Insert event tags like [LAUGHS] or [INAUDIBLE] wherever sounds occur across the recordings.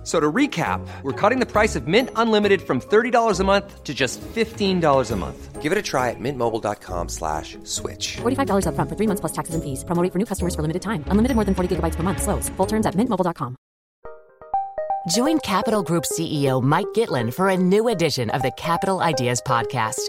F- So to recap, we're cutting the price of Mint Unlimited from $30 a month to just $15 a month. Give it a try at mintmobile.com slash switch. $45 upfront for three months plus taxes and fees. Promo rate for new customers for limited time. Unlimited more than 40 gigabytes per month. Slows. Full terms at mintmobile.com. Join Capital Group CEO Mike Gitlin for a new edition of the Capital Ideas Podcast.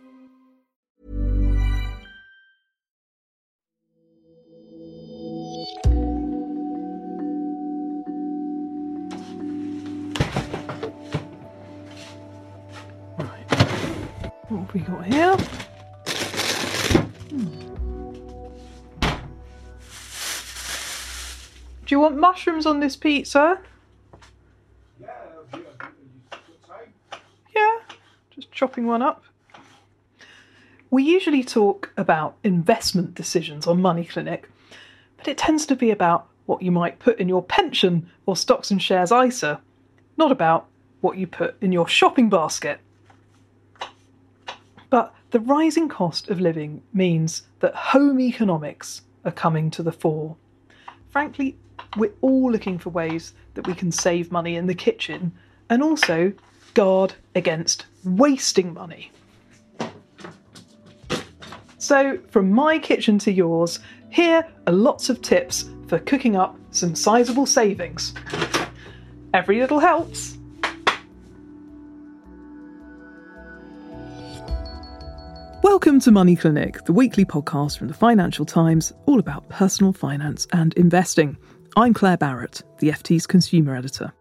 we got here? Hmm. Do you want mushrooms on this pizza? Yeah, just chopping one up. We usually talk about investment decisions on Money Clinic, but it tends to be about what you might put in your pension or stocks and shares ISA, not about what you put in your shopping basket. The rising cost of living means that home economics are coming to the fore. Frankly, we're all looking for ways that we can save money in the kitchen and also guard against wasting money. So, from my kitchen to yours, here are lots of tips for cooking up some sizable savings. Every little helps. Welcome to Money Clinic, the weekly podcast from the Financial Times, all about personal finance and investing. I'm Claer Barrett, the FT's consumer editor.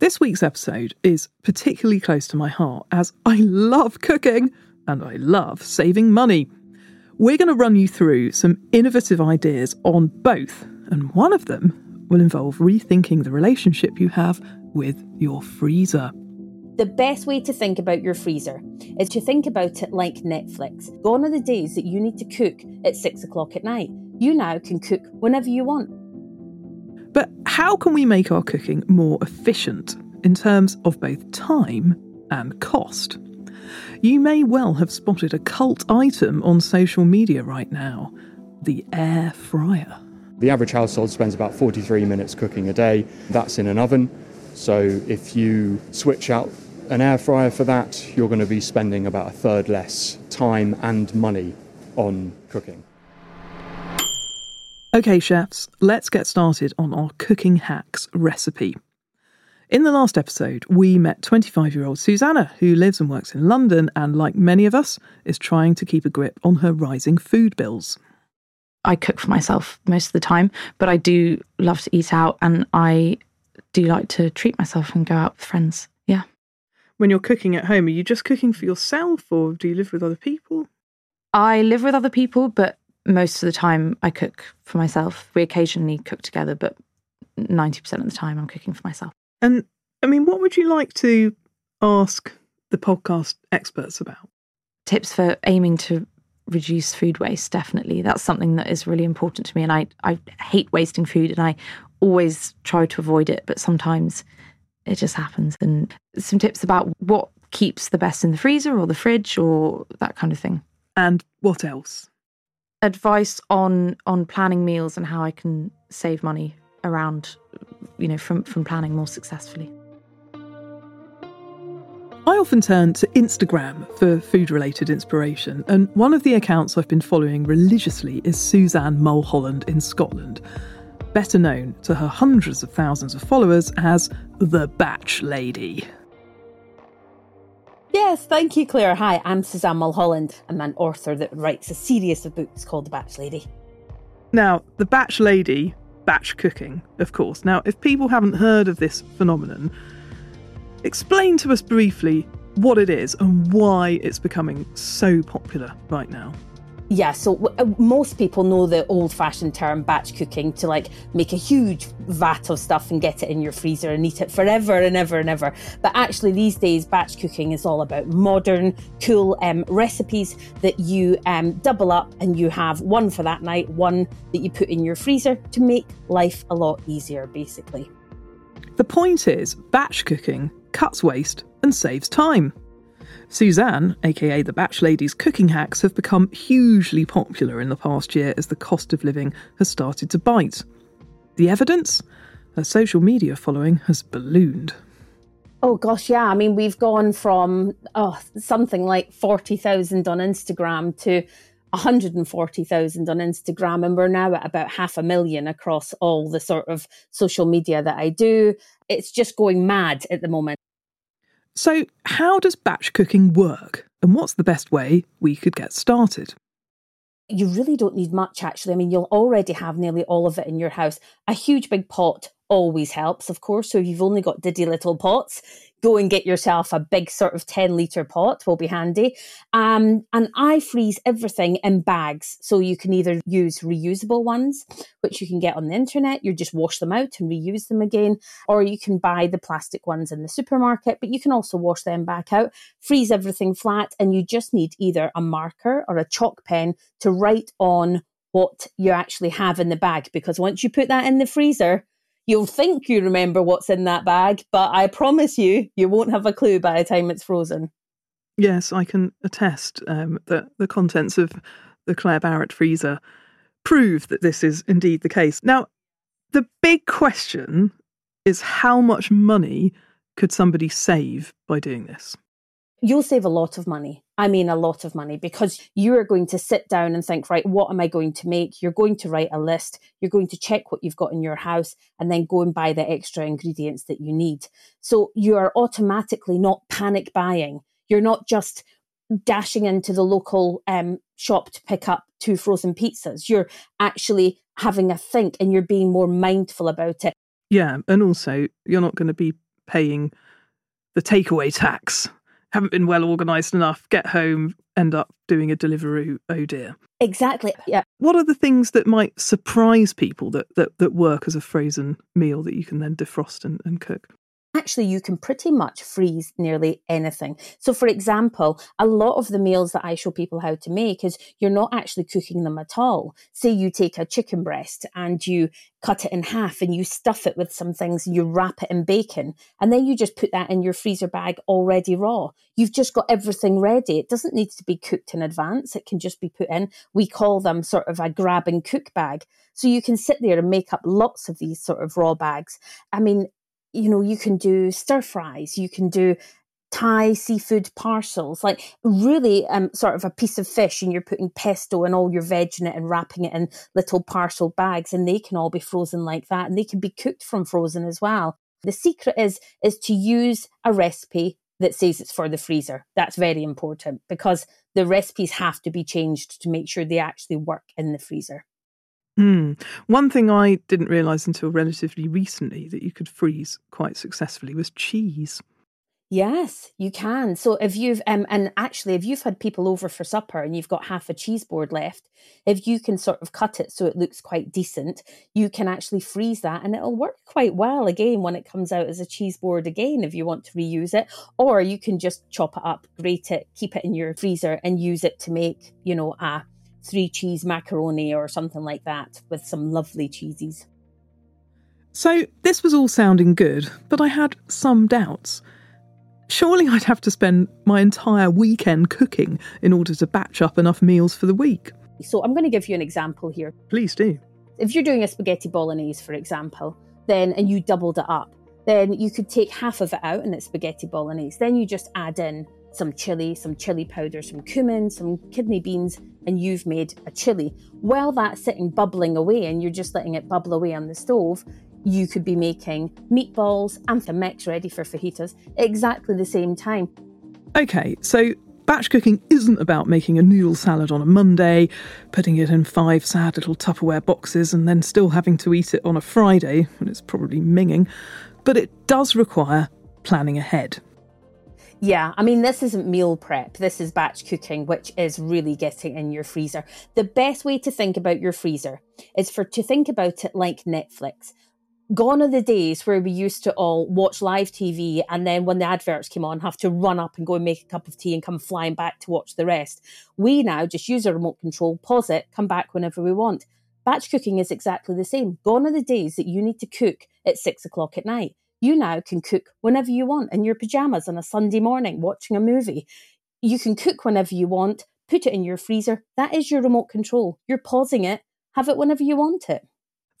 This week's episode is particularly close to my heart as I love cooking and I love saving money. We're going to run you through some innovative ideas on both, and one of them will involve rethinking the relationship you have with your freezer. The best way to think about your freezer is to think about it like Netflix. Gone are the days that you need to cook at six o'clock at night. You now can cook whenever you want. But how can we make our cooking more efficient in terms of both time and cost? You may well have spotted a cult item on social media right now the air fryer. The average household spends about 43 minutes cooking a day. That's in an oven. So if you switch out an air fryer for that, you're going to be spending about a third less time and money on cooking. Okay, chefs, let's get started on our cooking hacks recipe. In the last episode, we met 25 year old Susanna, who lives and works in London and, like many of us, is trying to keep a grip on her rising food bills. I cook for myself most of the time, but I do love to eat out and I do like to treat myself and go out with friends. When you're cooking at home, are you just cooking for yourself or do you live with other people? I live with other people, but most of the time I cook for myself. We occasionally cook together, but 90% of the time I'm cooking for myself. And I mean, what would you like to ask the podcast experts about? Tips for aiming to reduce food waste, definitely. That's something that is really important to me. And I, I hate wasting food and I always try to avoid it, but sometimes it just happens. And some tips about what keeps the best in the freezer or the fridge or that kind of thing. And what else? Advice on on planning meals and how I can save money around you know from from planning more successfully. I often turn to Instagram for food related inspiration, and one of the accounts I've been following religiously is Suzanne Mulholland in Scotland, better known to her hundreds of thousands of followers as the Batch Lady. Yes, thank you, Claer. Hi, I'm Suzanne Mulholland. I'm an author that writes a series of books called The Batch Lady. Now, the Batch Lady, batch cooking, of course. Now, if people haven't heard of this phenomenon, explain to us briefly what it is and why it's becoming so popular right now? Yeah, so w- most people know the old fashioned term batch cooking to like make a huge vat of stuff and get it in your freezer and eat it forever and ever and ever. But actually, these days, batch cooking is all about modern, cool um, recipes that you um, double up and you have one for that night, one that you put in your freezer to make life a lot easier, basically. The point is, batch cooking cuts waste and saves time. Suzanne, aka the Batch Lady's cooking hacks, have become hugely popular in the past year as the cost of living has started to bite. The evidence? Her social media following has ballooned. Oh gosh, yeah. I mean, we've gone from oh, something like 40,000 on Instagram to 140,000 on Instagram, and we're now at about half a million across all the sort of social media that I do. It's just going mad at the moment. So, how does batch cooking work, and what's the best way we could get started? You really don't need much, actually. I mean, you'll already have nearly all of it in your house. A huge big pot always helps, of course. So, if you've only got diddy little pots, go and get yourself a big sort of 10 litre pot will be handy. Um, and I freeze everything in bags. So you can either use reusable ones, which you can get on the internet, you just wash them out and reuse them again, or you can buy the plastic ones in the supermarket, but you can also wash them back out, freeze everything flat, and you just need either a marker or a chalk pen to write on what you actually have in the bag. Because once you put that in the freezer, You'll think you remember what's in that bag, but I promise you, you won't have a clue by the time it's frozen. Yes, I can attest um, that the contents of the Claer Barrett freezer prove that this is indeed the case. Now, the big question is how much money could somebody save by doing this? You'll save a lot of money. I mean, a lot of money because you are going to sit down and think, right, what am I going to make? You're going to write a list. You're going to check what you've got in your house and then go and buy the extra ingredients that you need. So you are automatically not panic buying. You're not just dashing into the local um, shop to pick up two frozen pizzas. You're actually having a think and you're being more mindful about it. Yeah. And also, you're not going to be paying the takeaway tax haven't been well organised enough, get home, end up doing a delivery, Oh dear. Exactly. Yeah. What are the things that might surprise people that, that, that work as a frozen meal that you can then defrost and, and cook? Actually you can pretty much freeze nearly anything. So for example, a lot of the meals that I show people how to make is you're not actually cooking them at all. Say you take a chicken breast and you cut it in half and you stuff it with some things, you wrap it in bacon, and then you just put that in your freezer bag already raw. You've just got everything ready. It doesn't need to be cooked in advance. It can just be put in. We call them sort of a grab and cook bag. So you can sit there and make up lots of these sort of raw bags. I mean, you know, you can do stir fries, you can do Thai seafood parcels, like really um, sort of a piece of fish, and you're putting pesto and all your veg in it and wrapping it in little parcel bags, and they can all be frozen like that, and they can be cooked from frozen as well. The secret is is to use a recipe that says it's for the freezer. That's very important because the recipes have to be changed to make sure they actually work in the freezer. Mm. One thing I didn't realise until relatively recently that you could freeze quite successfully was cheese. Yes, you can. So if you've um and actually if you've had people over for supper and you've got half a cheese board left, if you can sort of cut it so it looks quite decent, you can actually freeze that and it'll work quite well again when it comes out as a cheese board again if you want to reuse it. Or you can just chop it up, grate it, keep it in your freezer and use it to make, you know, a three cheese macaroni or something like that with some lovely cheeses. So, this was all sounding good, but I had some doubts. Surely I'd have to spend my entire weekend cooking in order to batch up enough meals for the week. So, I'm going to give you an example here. Please do. If you're doing a spaghetti bolognese, for example, then and you doubled it up, then you could take half of it out and it's spaghetti bolognese. Then you just add in some chili, some chili powder, some cumin, some kidney beans, and you've made a chili. While that's sitting bubbling away and you're just letting it bubble away on the stove, you could be making meatballs and the mix ready for fajitas exactly the same time. Okay, so batch cooking isn't about making a noodle salad on a Monday, putting it in five sad little Tupperware boxes, and then still having to eat it on a Friday when it's probably minging, but it does require planning ahead. Yeah, I mean, this isn't meal prep. This is batch cooking, which is really getting in your freezer. The best way to think about your freezer is for to think about it like Netflix. Gone are the days where we used to all watch live TV and then when the adverts came on, have to run up and go and make a cup of tea and come flying back to watch the rest. We now just use a remote control, pause it, come back whenever we want. Batch cooking is exactly the same. Gone are the days that you need to cook at six o'clock at night you now can cook whenever you want in your pajamas on a Sunday morning watching a movie. You can cook whenever you want, put it in your freezer. That is your remote control. You're pausing it, have it whenever you want it.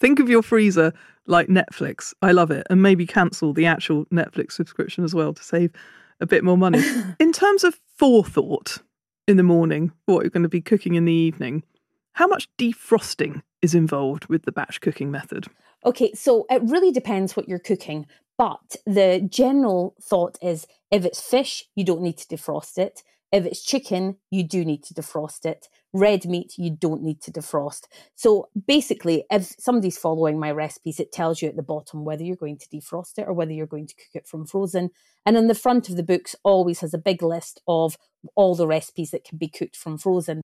Think of your freezer like Netflix. I love it. And maybe cancel the actual Netflix subscription as well to save a bit more money. [LAUGHS] in terms of forethought in the morning, what you're going to be cooking in the evening, how much defrosting is involved with the batch cooking method? Okay, so it really depends what you're cooking. But the general thought is if it's fish, you don't need to defrost it. If it's chicken, you do need to defrost it. Red meat, you don't need to defrost. So basically, if somebody's following my recipes, it tells you at the bottom whether you're going to defrost it or whether you're going to cook it from frozen. And on the front of the books, always has a big list of all the recipes that can be cooked from frozen.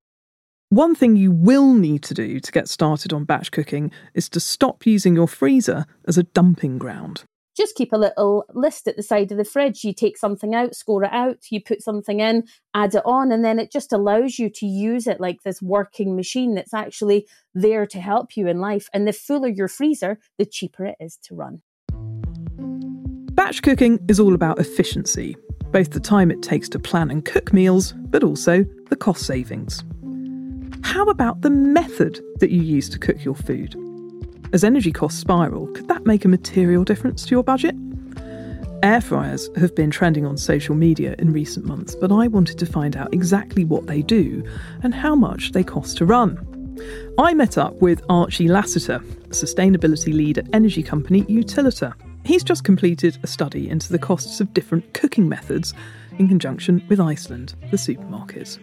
One thing you will need to do to get started on batch cooking is to stop using your freezer as a dumping ground just keep a little list at the side of the fridge. You take something out, score it out, you put something in, add it on, and then it just allows you to use it like this working machine that's actually there to help you in life. And the fuller your freezer, the cheaper it is to run. Batch cooking is all about efficiency, both the time it takes to plan and cook meals, but also the cost savings. How about the method that you use to cook your food? As energy costs spiral, could that make a material difference to your budget? Air fryers have been trending on social media in recent months, but I wanted to find out exactly what they do and how much they cost to run. I met up with Archie Lassiter, sustainability lead at energy company Utilita. He's just completed a study into the costs of different cooking methods in conjunction with Iceland, the supermarkets.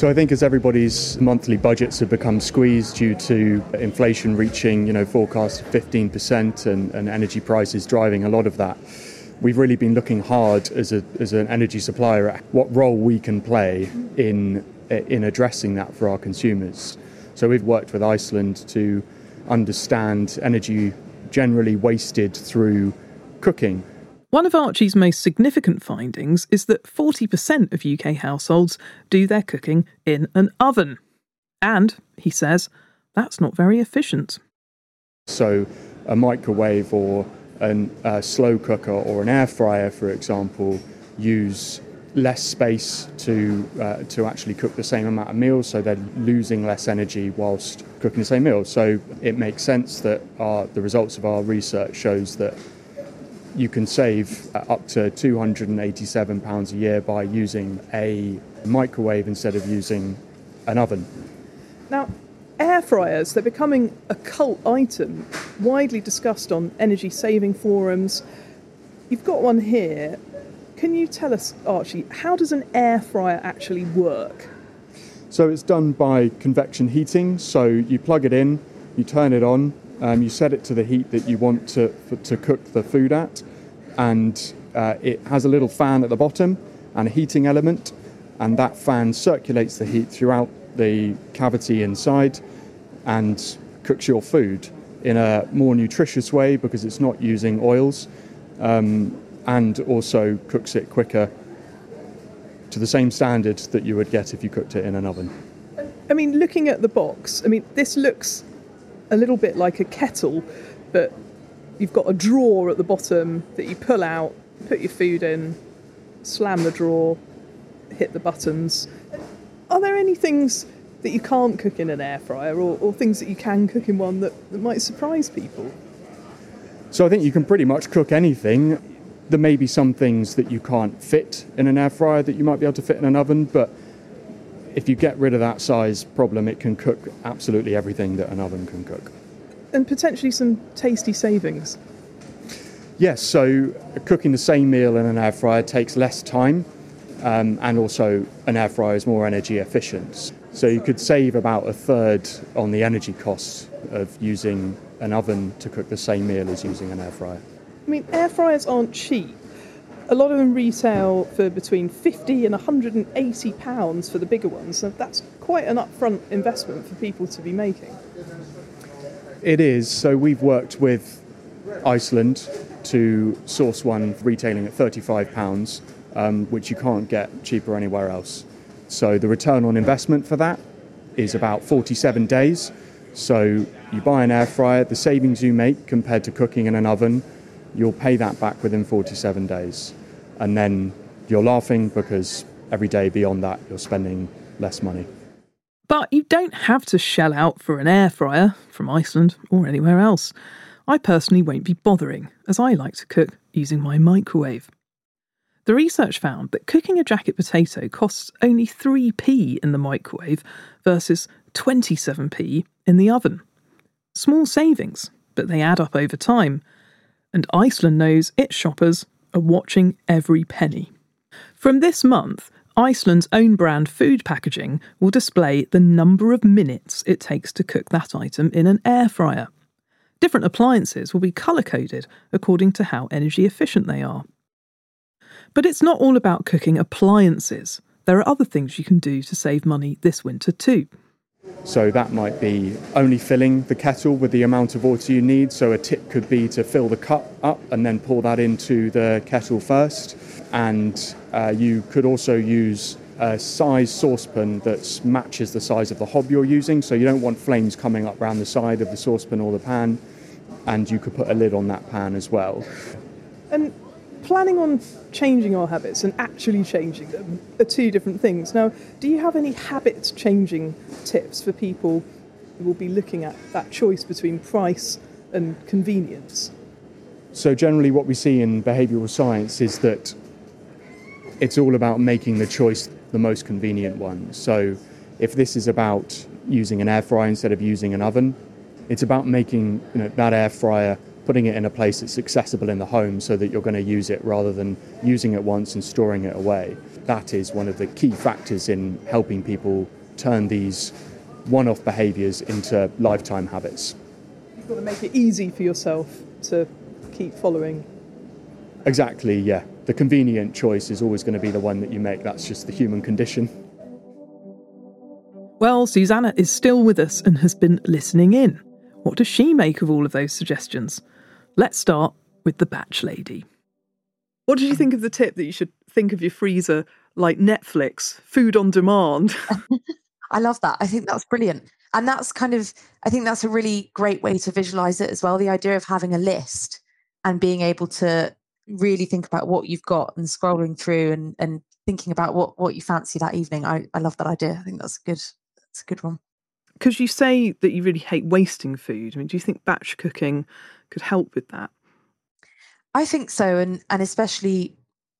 So I think as everybody's monthly budgets have become squeezed due to inflation reaching, you know, forecast 15% and, and energy prices driving a lot of that, we've really been looking hard as, a, as an energy supplier at what role we can play in, in addressing that for our consumers. So we've worked with Iceland to understand energy generally wasted through cooking one of Archie's most significant findings is that 40% of UK households do their cooking in an oven. And, he says, that's not very efficient. So, a microwave or an, a slow cooker or an air fryer, for example, use less space to uh, to actually cook the same amount of meals, so they're losing less energy whilst cooking the same meals. So it makes sense that our, the results of our research shows that you can save uh, up to £287 a year by using a microwave instead of using an oven. Now, air fryers, they're becoming a cult item, widely discussed on energy saving forums. You've got one here. Can you tell us, Archie, how does an air fryer actually work? So it's done by convection heating. So you plug it in, you turn it on, um, you set it to the heat that you want to, for, to cook the food at, and uh, it has a little fan at the bottom and a heating element, and that fan circulates the heat throughout the cavity inside and cooks your food in a more nutritious way because it's not using oils um, and also cooks it quicker to the same standard that you would get if you cooked it in an oven. I mean, looking at the box, I mean, this looks a little bit like a kettle, but you've got a drawer at the bottom that you pull out, put your food in, slam the drawer, hit the buttons. Are there any things that you can't cook in an air fryer or, or things that you can cook in one that, that might surprise people? So I think you can pretty much cook anything. There may be some things that you can't fit in an air fryer that you might be able to fit in an oven, but if you get rid of that size problem, it can cook absolutely everything that an oven can cook. And potentially some tasty savings. Yes, so cooking the same meal in an air fryer takes less time, um, and also an air fryer is more energy efficient. So you could save about a third on the energy costs of using an oven to cook the same meal as using an air fryer. I mean, air fryers aren't cheap. A lot of them retail for between 50 and 180 pounds for the bigger ones. So that's quite an upfront investment for people to be making. It is. So we've worked with Iceland to source one retailing at 35 pounds, um, which you can't get cheaper anywhere else. So the return on investment for that is about 47 days. So you buy an air fryer, the savings you make compared to cooking in an oven, you'll pay that back within 47 days. And then you're laughing because every day beyond that, you're spending less money. But you don't have to shell out for an air fryer from Iceland or anywhere else. I personally won't be bothering, as I like to cook using my microwave. The research found that cooking a jacket potato costs only 3p in the microwave versus 27p in the oven. Small savings, but they add up over time. And Iceland knows its shoppers are watching every penny. From this month, Iceland's own brand food packaging will display the number of minutes it takes to cook that item in an air fryer. Different appliances will be colour coded according to how energy efficient they are. But it's not all about cooking appliances. There are other things you can do to save money this winter too. So that might be only filling the kettle with the amount of water you need. So a tip could be to fill the cup up and then pour that into the kettle first. And uh, you could also use a size saucepan that matches the size of the hob you're using. So you don't want flames coming up around the side of the saucepan or the pan. And you could put a lid on that pan as well. And planning on changing our habits and actually changing them are two different things. Now, do you have any habit changing tips for people who will be looking at that choice between price and convenience? So, generally, what we see in behavioural science is that it's all about making the choice the most convenient one. So, if this is about using an air fryer instead of using an oven, it's about making you know, that air fryer putting it in a place that's accessible in the home so that you're going to use it rather than using it once and storing it away. That is one of the key factors in helping people turn these one off behaviours into lifetime habits. You've got to make it easy for yourself to keep following. Exactly, yeah. The convenient choice is always going to be the one that you make. That's just the human condition. Well, Susanna is still with us and has been listening in. What does she make of all of those suggestions? Let's start with the batch lady. What did you think of the tip that you should think of your freezer like Netflix, food on demand? [LAUGHS] I love that. I think that's brilliant. And that's kind of, I think that's a really great way to visualize it as well. The idea of having a list and being able to really think about what you've got and scrolling through and, and thinking about what, what you fancy that evening. I, I love that idea. I think that's a good, that's a good one. Because you say that you really hate wasting food. I mean, do you think batch cooking could help with that? I think so, and and especially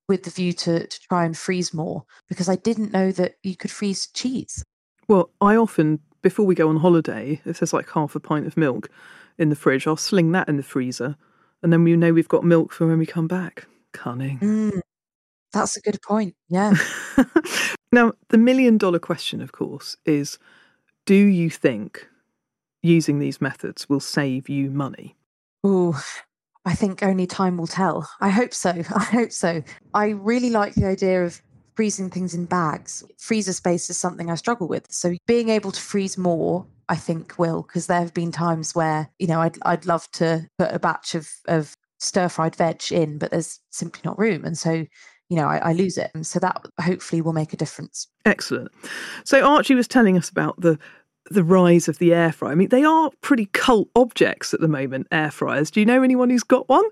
with the view to to try and freeze more because I didn't know that you could freeze cheese. Well, I often before we go on holiday, if there's like half a pint of milk in the fridge, I'll sling that in the freezer, and then we know we've got milk for when we come back. Cunning. Mm, that's a good point. Yeah. [LAUGHS] now, the million dollar question, of course, is do you think using these methods will save you money? Oh, I think only time will tell. I hope so. [LAUGHS] I hope so. I really like the idea of freezing things in bags. Freezer space is something I struggle with. So being able to freeze more, I think will, because there have been times where, you know, I'd I'd love to put a batch of, of stir fried veg in, but there's simply not room. And so you know, I, I, lose it. And so that hopefully will make a difference. Excellent. So Archie was telling us about the the rise of the air fryer. I mean, they are pretty cult objects at the moment, air fryers. Do you know anyone who's got one?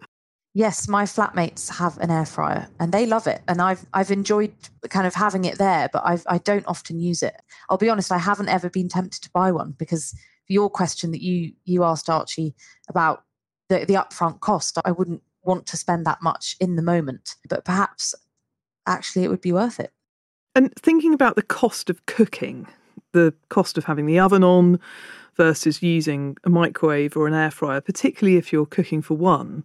Yes, my flatmates have an air fryer and they love it. And I've I've enjoyed kind of having it there, but I've I don't often use it. I'll be honest, I haven't ever been tempted to buy one because your question that you you asked Archie about the, the upfront cost, I wouldn't want to spend that much in the moment. But perhaps actually it would be worth it. And thinking about the cost of cooking, the cost of having the oven on versus using a microwave or an air fryer, particularly if you're cooking for one.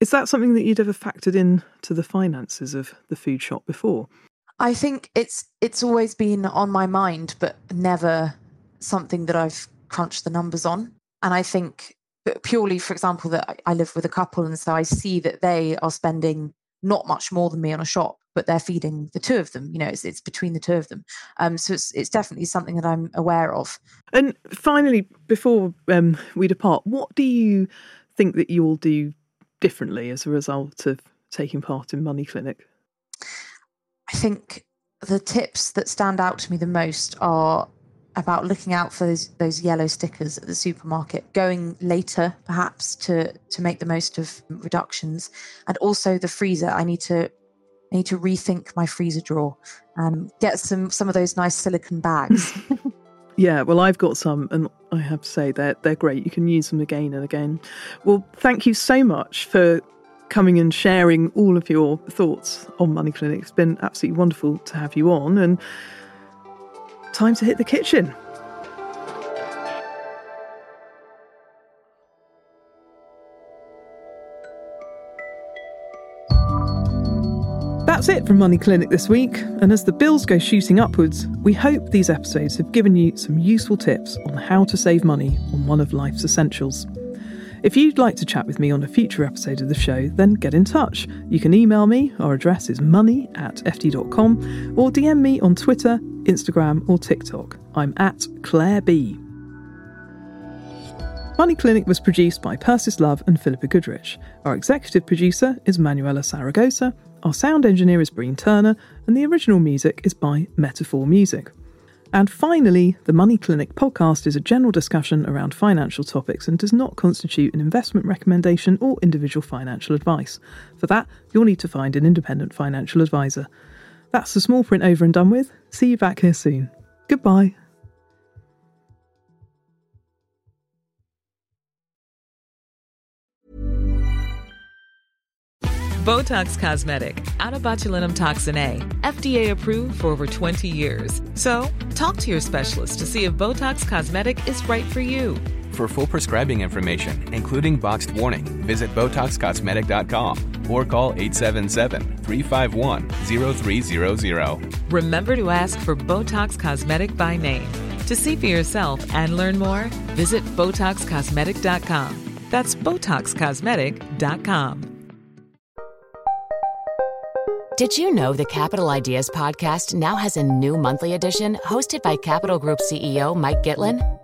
Is that something that you'd ever factored in to the finances of the food shop before? I think it's it's always been on my mind, but never something that I've crunched the numbers on. And I think purely, for example, that I live with a couple, and so I see that they are spending not much more than me on a shop, but they're feeding the two of them. You know, it's it's between the two of them. Um, so it's it's definitely something that I'm aware of. And finally, before um, we depart, what do you think that you'll do differently as a result of taking part in Money Clinic? I think the tips that stand out to me the most are about looking out for those, those yellow stickers at the supermarket, going later perhaps to to make the most of reductions, and also the freezer. I need to I need to rethink my freezer drawer and get some some of those nice silicon bags. [LAUGHS] yeah, well, I've got some, and I have to say they're they're great. You can use them again and again. Well, thank you so much for coming and sharing all of your thoughts on Money Clinic. It's been absolutely wonderful to have you on, and time to hit the kitchen. That's it from Money Clinic this week, and as the bills go shooting upwards, we hope these episodes have given you some useful tips on how to save money on one of life's essentials. If you'd like to chat with me on a future episode of the show, then get in touch. You can email me, our address is money at ft.com, or DM me on Twitter, Instagram, or TikTok. I'm at Claer B. Money Clinic was produced by Persis Love and Philippa Goodrich. Our executive producer is Manuela Saragosa, our sound engineer is Breen Turner, and the original music is by Metaphor Music. And finally, the Money Clinic podcast is a general discussion around financial topics and does not constitute an investment recommendation or individual financial advice. For that, you'll need to find an independent financial advisor. That's the small print over and done with. See you back here soon. Goodbye. Botox Cosmetic, onabotulinumtoxinA, FDA approved for over 20 years. So, talk to your specialist to see if Botox Cosmetic is right for you. For full prescribing information, including boxed warning, visit BotoxCosmetic.com or call 877-351-0300. Remember to ask for Botox Cosmetic by name. To see for yourself and learn more, visit BotoxCosmetic.com. That's BotoxCosmetic.com. Did you know the Capital Ideas podcast now has a new monthly edition hosted by Capital Group CEO Mike Gitlin?